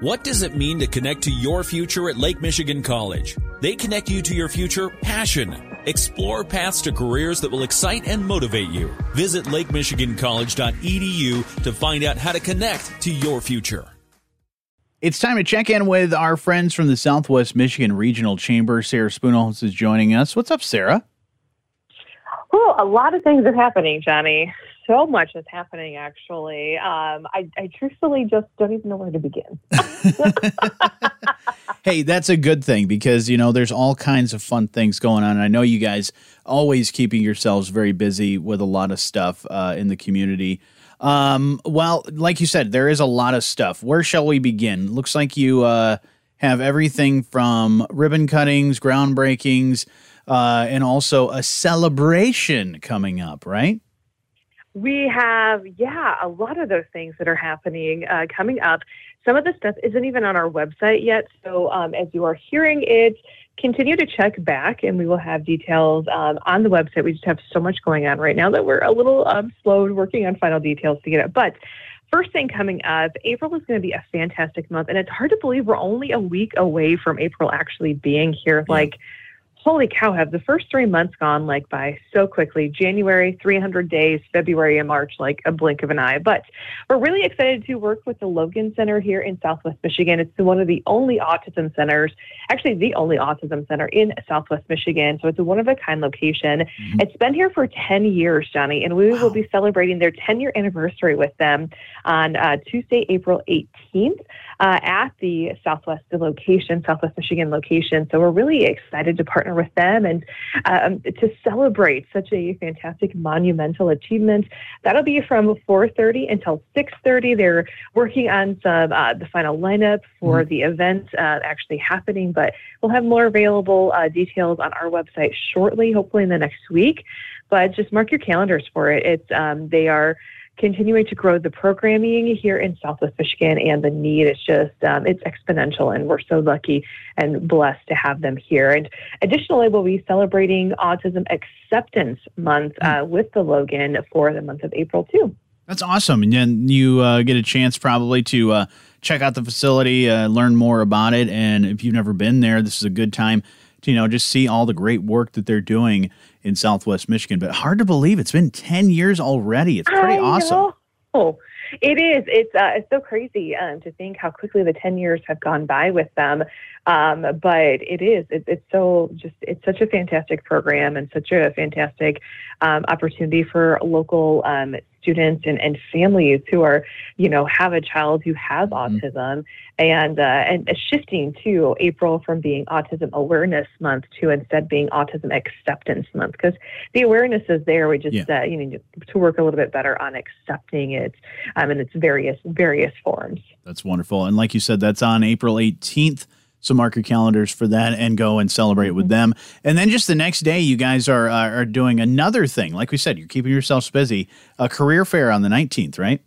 What does it mean to connect to your future at Lake Michigan College? They connect you to your future passion. Explore paths to careers that will excite and motivate you. Visit lakemichigancollege.edu to find out how to connect to your future. It's time to check in with our friends from the Southwest Michigan Regional Chamber. Sarah Spoonholtz is joining us. What's up, Sarah? Well, a lot of things are happening, Johnny. So much is happening, actually. Um, I, I truthfully just don't even know where to begin. hey, that's a good thing because, you know, there's all kinds of fun things going on. I know you guys always keeping yourselves very busy with a lot of stuff uh, in the community. Um, well, like you said, there is a lot of stuff. Where shall we begin? Looks like you uh, have everything from ribbon cuttings, groundbreakings, uh, and also a celebration coming up, right? We have, yeah, a lot of those things that are happening uh, coming up. Some of the stuff isn't even on our website yet. So um, as you are hearing it, continue to check back and we will have details um, on the website. We just have so much going on right now that we're a little um, slow working on final details to get it. But first thing coming up, April is going to be a fantastic month. And it's hard to believe we're only a week away from April actually being here. Yeah. Holy cow, have the first three months gone like by so quickly? January, 300 days, February and March, like a blink of an eye. But we're really excited to work with the Logan Center here in Southwest Michigan. It's one of the only autism centers, actually the only autism center in Southwest Michigan. So it's a one of a kind location. Mm-hmm. It's been here for 10 years, Johnny, and we wow. will be celebrating their 10 year anniversary with them on uh, Tuesday, April 18th uh, at the Southwest location, Southwest Michigan location. So we're really excited to partner with them and um, to celebrate such a fantastic monumental achievement. That'll be from 4:30 until 6:30. They're working on some uh, the final lineup for mm-hmm. the event uh, actually happening, but we'll have more available uh, details on our website shortly, hopefully in the next week. But just mark your calendars for it. It's um, they are continuing to grow the programming here in Southwest Michigan, and the need is just um, it's exponential, and we're so lucky and blessed to have them here. And additionally, we'll be celebrating Autism Acceptance Month hmm. uh, with the Logan for the month of April too. That's awesome, and then you uh, get a chance probably to uh, check out the facility, uh, learn more about it, and if you've never been there, this is a good time you know just see all the great work that they're doing in Southwest Michigan. But hard to believe it's been 10 years already. It's pretty I awesome. Know. It is. It's uh, it's so crazy um, to think how quickly the ten years have gone by with them. Um, but it is. It, it's so just. It's such a fantastic program and such a fantastic um, opportunity for local um, students and, and families who are, you know, have a child who has mm-hmm. autism, and uh, and shifting to April from being Autism Awareness Month to instead being Autism Acceptance Month because the awareness is there. We just yeah. uh, you need to work a little bit better on accepting it um, in its various various forms. That's wonderful, and like you said, that's on April eighteenth. So mark your calendars for that and go and celebrate with them. And then just the next day, you guys are uh, are doing another thing. Like we said, you're keeping yourselves busy. A career fair on the 19th, right?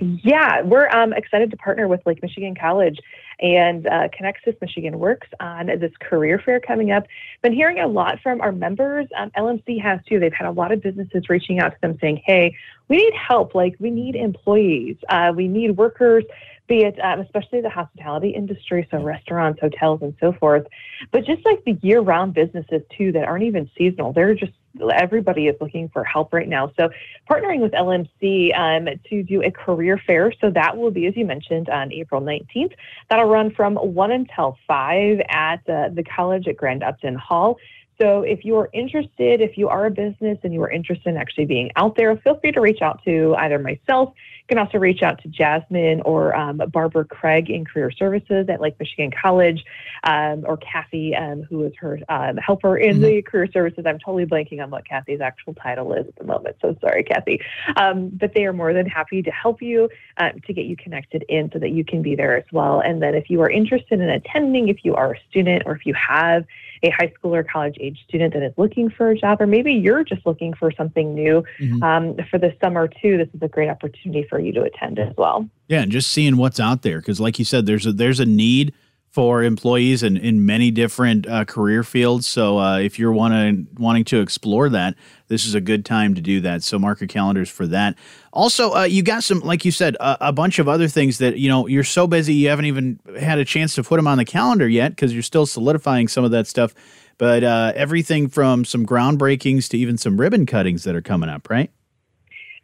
Yeah, we're um, excited to partner with Lake Michigan College and uh, Kinexus Michigan Works on this career fair coming up. Been hearing a lot from our members. Um, LMC has too. They've had a lot of businesses reaching out to them saying, "Hey, we need help. Like we need employees. Uh, we need workers." Be it um, especially the hospitality industry, so restaurants, hotels, and so forth, but just like the year-round businesses too that aren't even seasonal. They're just everybody is looking for help right now. So partnering with LMC um, to do a career fair. So that will be, as you mentioned, on April 19th. That'll run from 1 until 5 at uh, the college at Grand Upton Hall. So if you are interested, if you are a business and you are interested in actually being out there, feel free to reach out to either myself. You can also reach out to Jasmine or um, Barbara Craig in Career Services at Lake Michigan College, um, or Kathy, um, who is her um, helper in mm-hmm. the Career Services. I'm totally blanking on what Kathy's actual title is at the moment, so sorry, Kathy. Um, but they are more than happy to help you uh, to get you connected in so that you can be there as well. And then if you are interested in attending, if you are a student or if you have a high school or college age student that is looking for a job, or maybe you're just looking for something new mm-hmm. um, for the summer too. This is a great opportunity for you to attend as well. Yeah, and just seeing what's out there because, like you said, there's a there's a need for employees in, in many different uh, career fields. So uh, if you're wanting wanting to explore that, this is a good time to do that. So mark your calendars for that. Also, uh, you got some, like you said, a bunch of other things that you know you're so busy you haven't even had a chance to put them on the calendar yet because you're still solidifying some of that stuff. But uh, everything from some groundbreakings to even some ribbon cuttings that are coming up, right?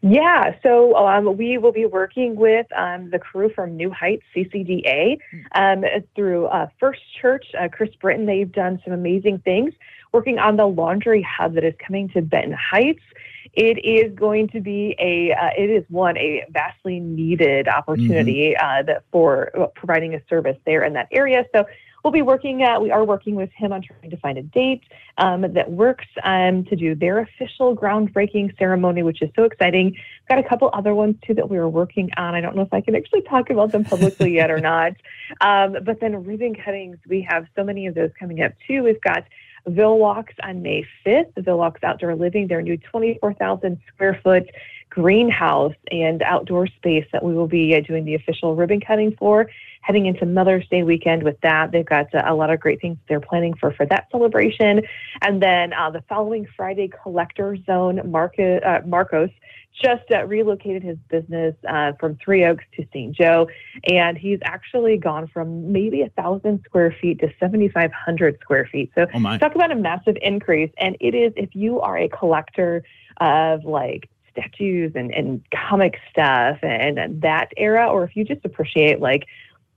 Yeah, so um, we will be working with um, the crew from New Heights CCDA um, through uh, First Church, uh, Chris Britton. They've done some amazing things working on the laundry hub that is coming to Benton Heights. It is going to be a, uh, it is one, a vastly needed opportunity mm-hmm. Uh, that for uh, providing a service there in that area. So we'll be working, uh, we are working with him on trying to find a date um, that works um, to do their official groundbreaking ceremony, which is so exciting. Got a couple other ones too that we are working on. I don't know if I can actually talk about them publicly yet or not. Um, but then ribbon cuttings, we have so many of those coming up too. We've got Ville Walks on May 5th, the Ville Walks Outdoor Living, their new 24,000 square foot greenhouse and outdoor space that we will be uh, doing the official ribbon cutting for heading into Mother's Day weekend with that. They've got uh, a lot of great things they're planning for for that celebration. And then uh, the following Friday, Collector Zone, Marco, uh, Marcos just uh, relocated his business uh, from Three Oaks to St. Joe, and he's actually gone from maybe a thousand square feet to 7,500 square feet. So oh talk about a massive increase. And it is if you are a collector of like statues and, and comic stuff and, and that era, or if you just appreciate like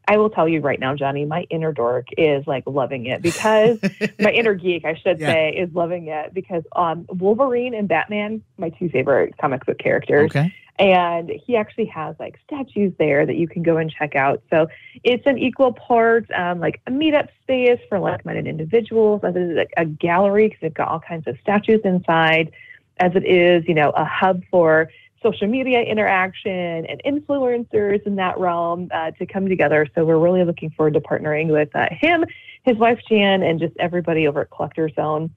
I will tell you right now, Johnny, my inner dork is like loving it because my inner geek, I should yeah. say, is loving it because um, Wolverine and Batman, my two favorite comic book characters. Okay. And he actually has like statues there that you can go and check out. So it's an equal part um, like a meetup space for like minded individuals, as it is like a gallery because they've got all kinds of statues inside, as it is, you know, a hub for social media interaction and influencers in that realm uh, to come together. So we're really looking forward to partnering with uh, him, his wife Jan, and just everybody over at Collector Zone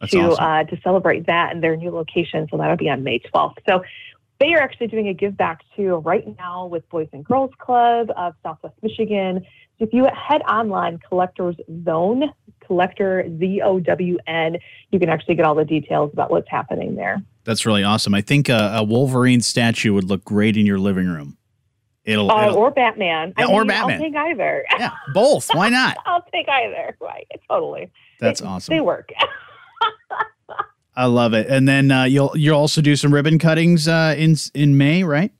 That's to awesome. uh, to celebrate that and their new location. So that'll be on May 12th. So they are actually doing a give back to right now with Boys and Girls Club of Southwest Michigan. So if you head online, Collectors Zone, Collector Z O W N, you can actually get all the details about what's happening there. That's really awesome. I think a, a Wolverine statue would look great in your living room. It'll, uh, it'll or Batman. Yeah, I mean, or Batman. I'll take either. yeah, both. Why not? I'll take either. Right, totally. That's they, awesome. They work. I love it. And then uh, you'll you'll also do some ribbon cuttings uh, in in May, right?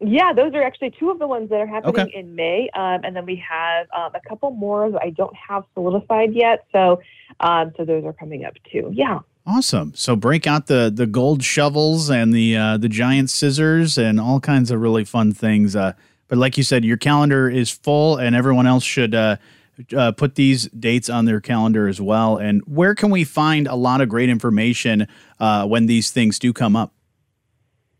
Yeah, those are actually two of the ones that are happening okay. in May, um, and then we have um, a couple more that I don't have solidified yet. So, um, so those are coming up too. Yeah. Awesome. So break out the the gold shovels and the uh, the giant scissors and all kinds of really fun things. Uh, but like you said, your calendar is full, and everyone else should uh, uh, put these dates on their calendar as well. And where can we find a lot of great information uh, when these things do come up?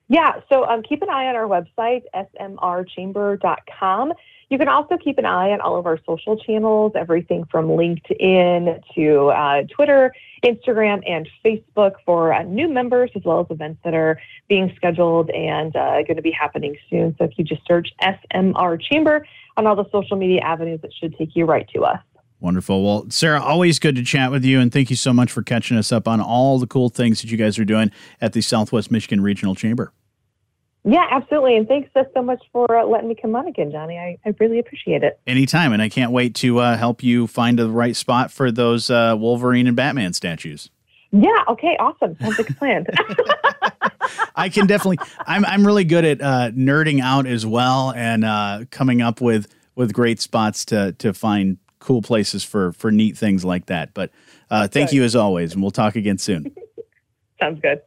Yeah, so um, keep an eye on our website, smrchamber.com. You can also keep an eye on all of our social channels, everything from LinkedIn to uh, Twitter, Instagram, and Facebook for uh, new members, as well as events that are being scheduled and uh, going to be happening soon. So if you just search SMR Chamber on all the social media avenues, it should take you right to us. Wonderful. Well, Sarah, always good to chat with you, and thank you so much for catching us up on all the cool things that you guys are doing at the Southwest Michigan Regional Chamber. Yeah, absolutely. And thanks so much for uh, letting me come on again, Johnny. I, I really appreciate it. Anytime. And I can't wait to uh, help you find the right spot for those uh, Wolverine and Batman statues. Yeah. Okay. Awesome. Sounds like a plan. I can definitely. I'm I'm really good at uh, nerding out as well and uh, coming up with with great spots to to find cool places for for neat things like that. But uh, thank you as always, and we'll talk again soon. Sounds good.